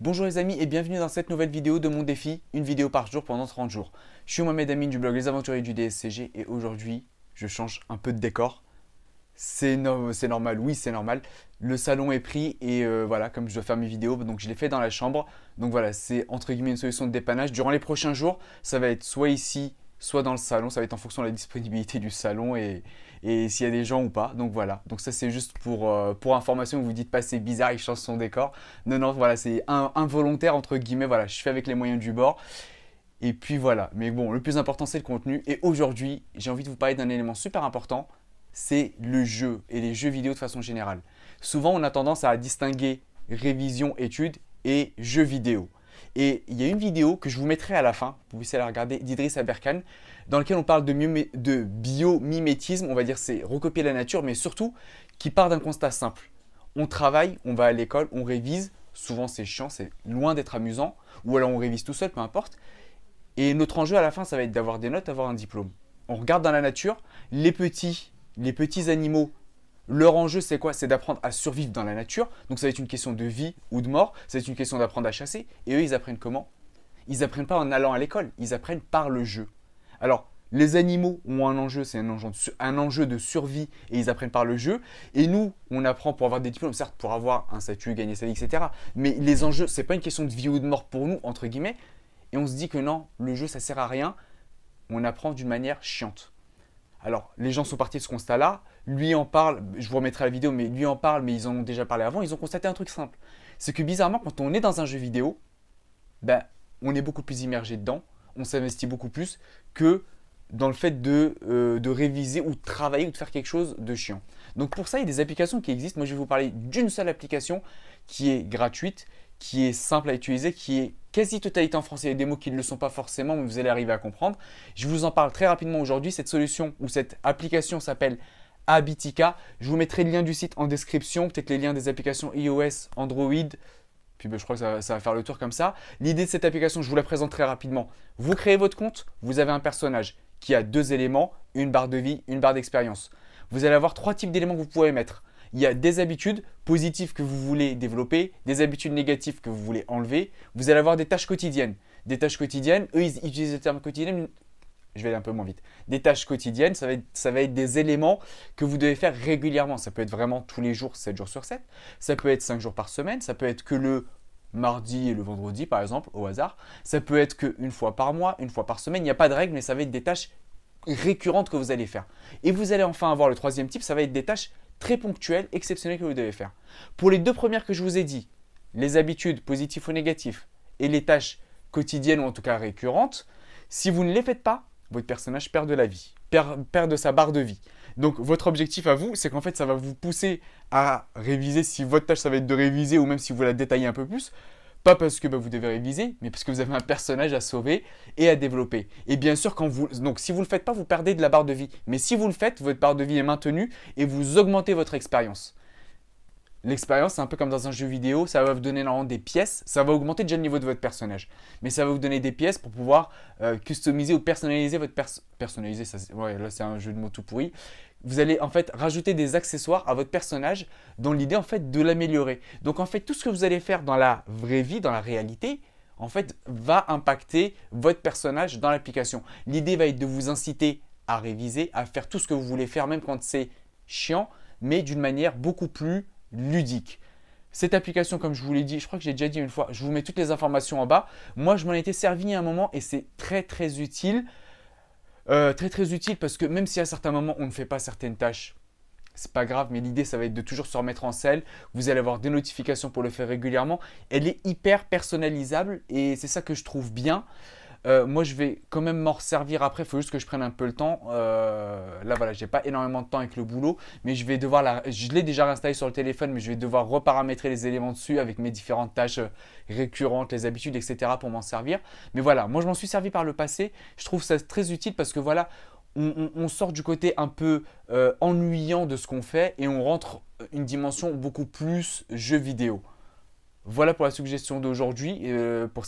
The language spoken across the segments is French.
Bonjour les amis et bienvenue dans cette nouvelle vidéo de mon défi, une vidéo par jour pendant 30 jours. Je suis Mohamed Amin du blog Les Aventuriers du DSCG et aujourd'hui je change un peu de décor. C'est normal, oui c'est normal. Le salon est pris et euh, voilà, comme je dois faire mes vidéos, donc je l'ai fait dans la chambre. Donc voilà, c'est entre guillemets une solution de dépannage. Durant les prochains jours, ça va être soit ici, soit dans le salon. Ça va être en fonction de la disponibilité du salon et, s'il y a des gens ou pas. Donc voilà. Donc ça c'est juste pour, euh, pour information. Vous dites pas c'est bizarre, il change son décor. Non non, voilà, c'est involontaire entre guillemets. Voilà, je fais avec les moyens du bord. Et puis voilà. Mais bon, le plus important c'est le contenu. Et aujourd'hui, j'ai envie de vous parler d'un élément super important. C'est le jeu et les jeux vidéo de façon générale. Souvent, on a tendance à distinguer révision, étude et jeux vidéo. Et il y a une vidéo que je vous mettrai à la fin, vous pouvez la regarder, d'Idriss Aberkan, dans laquelle on parle de, de biomimétisme, on va dire c'est recopier la nature, mais surtout qui part d'un constat simple. On travaille, on va à l'école, on révise, souvent c'est chiant, c'est loin d'être amusant, ou alors on révise tout seul, peu importe. Et notre enjeu à la fin, ça va être d'avoir des notes, d'avoir un diplôme. On regarde dans la nature, les petits, les petits animaux leur enjeu, c'est quoi? C'est d'apprendre à survivre dans la nature. Donc ça va être une question de vie ou de mort. Ça va être une question d'apprendre à chasser. Et eux, ils apprennent comment? Ils apprennent pas en allant à l'école. Ils apprennent par le jeu. Alors, les animaux ont un enjeu, c'est un enjeu, de survie et ils apprennent par le jeu. Et nous, on apprend pour avoir des diplômes, certes pour avoir un statut, gagner sa vie, etc. Mais les enjeux, c'est pas une question de vie ou de mort pour nous, entre guillemets. Et on se dit que non, le jeu, ça sert à rien. On apprend d'une manière chiante. Alors, les gens sont partis de ce constat-là. Lui en parle, je vous remettrai la vidéo, mais lui en parle, mais ils en ont déjà parlé avant. Ils ont constaté un truc simple. C'est que bizarrement, quand on est dans un jeu vidéo, ben, on est beaucoup plus immergé dedans, on s'investit beaucoup plus que dans le fait de, euh, de réviser ou de travailler ou de faire quelque chose de chiant. Donc pour ça, il y a des applications qui existent. Moi, je vais vous parler d'une seule application qui est gratuite, qui est simple à utiliser, qui est quasi-totalité en français. Il des mots qui ne le sont pas forcément, mais vous allez arriver à comprendre. Je vous en parle très rapidement aujourd'hui. Cette solution ou cette application s'appelle Habitica. Je vous mettrai le lien du site en description, peut-être les liens des applications iOS, Android. Puis ben, je crois que ça, va faire le tour comme ça. L'idée de cette application, je vous la présente très rapidement. Vous créez votre compte, vous avez un personnage qui a deux éléments, une barre de vie, une barre d'expérience. Vous allez avoir trois types d'éléments que vous pouvez mettre il y a des habitudes positives que vous voulez développer, des habitudes négatives que vous voulez enlever. Vous allez avoir des tâches quotidiennes. Des tâches quotidiennes, eux, ils utilisent le terme quotidien, je vais aller un peu moins vite. Des tâches quotidiennes, ça va, être, ça va être des éléments que vous devez faire régulièrement. Ça peut être vraiment tous les jours, 7 jours sur 7. Ça peut être 5 jours par semaine. Ça peut être que le mardi et le vendredi, par exemple, au hasard. Ça peut être qu'une fois par mois, une fois par semaine. Il n'y a pas de règle, mais ça va être des tâches récurrentes que vous allez faire. Et vous allez enfin avoir le troisième type, ça va être des tâches très ponctuelles, exceptionnelles que vous devez faire. Pour les deux premières que je vous ai dit, les habitudes positives ou négatives et les tâches quotidiennes ou en tout cas récurrentes, si vous ne les faites pas, votre personnage perd de la vie, perd, perd de sa barre de vie. Donc votre objectif à vous, c'est qu'en fait ça va vous pousser à réviser si votre tâche ça va être de réviser ou même si vous la détaillez un peu plus, pas parce que bah, vous devez réviser, mais parce que vous avez un personnage à sauver et à développer. Et bien sûr, quand vous, donc si vous ne le faites pas, vous perdez de la barre de vie. Mais si vous le faites, votre barre de vie est maintenue et vous augmentez votre expérience. L'expérience, c'est un peu comme dans un jeu vidéo, ça va vous donner normalement des pièces, ça va augmenter déjà le niveau de votre personnage. Mais ça va vous donner des pièces pour pouvoir euh, customiser ou personnaliser votre personnage. personnaliser. Là c'est un jeu de mots tout pourri. Vous allez en fait rajouter des accessoires à votre personnage dans l'idée en fait de l'améliorer. Donc en fait tout ce que vous allez faire dans la vraie vie, dans la réalité, en fait va impacter votre personnage dans l'application. L'idée va être de vous inciter à réviser, à faire tout ce que vous voulez faire même quand c'est chiant, mais d'une manière beaucoup plus ludique. Cette application, comme je vous l'ai dit, je crois que j'ai déjà dit une fois, je vous mets toutes les informations en bas. Moi, je m'en étais servi à un moment et c'est très très utile. Euh, très très utile parce que même si à certains moments on ne fait pas certaines tâches, c'est pas grave, mais l'idée ça va être de toujours se remettre en selle. Vous allez avoir des notifications pour le faire régulièrement. Elle est hyper personnalisable et c'est ça que je trouve bien. Euh, moi, je vais quand même m'en servir après. Il faut juste que je prenne un peu le temps. Euh, là, voilà, j'ai pas énormément de temps avec le boulot, mais je vais devoir la. Je l'ai déjà installé sur le téléphone, mais je vais devoir reparamétrer les éléments dessus avec mes différentes tâches euh, récurrentes, les habitudes, etc. pour m'en servir. Mais voilà, moi, je m'en suis servi par le passé. Je trouve ça très utile parce que voilà, on, sort du côté un peu ennuyant de ce qu'on fait et on rentre une dimension beaucoup plus jeu vidéo. Voilà pour la suggestion d'aujourd'hui, pour,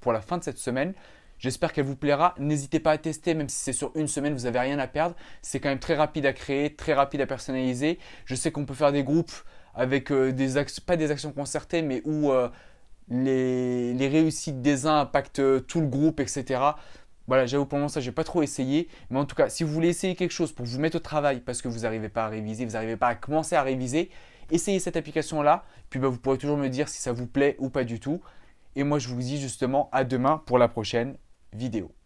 pour la fin de cette semaine. J'espère qu'elle vous plaira. N'hésitez pas à tester, même si c'est sur une semaine, vous n'avez rien à perdre. C'est quand même très rapide à créer, très rapide à personnaliser. Je sais qu'on peut faire des groupes avec euh, des actions, pas des actions concertées, mais où euh, les, les réussites des uns impactent tout le groupe, etc. Voilà, j'avoue pour le moment ça, j'ai pas trop essayé. Mais en tout cas, si vous voulez essayer quelque chose pour vous mettre au travail parce que vous n'arrivez pas à réviser, vous n'arrivez pas à commencer à réviser, essayez cette application-là. Puis bah, vous pourrez toujours me dire si ça vous plaît ou pas du tout. Et moi, je vous dis justement à demain pour la prochaine vidéo.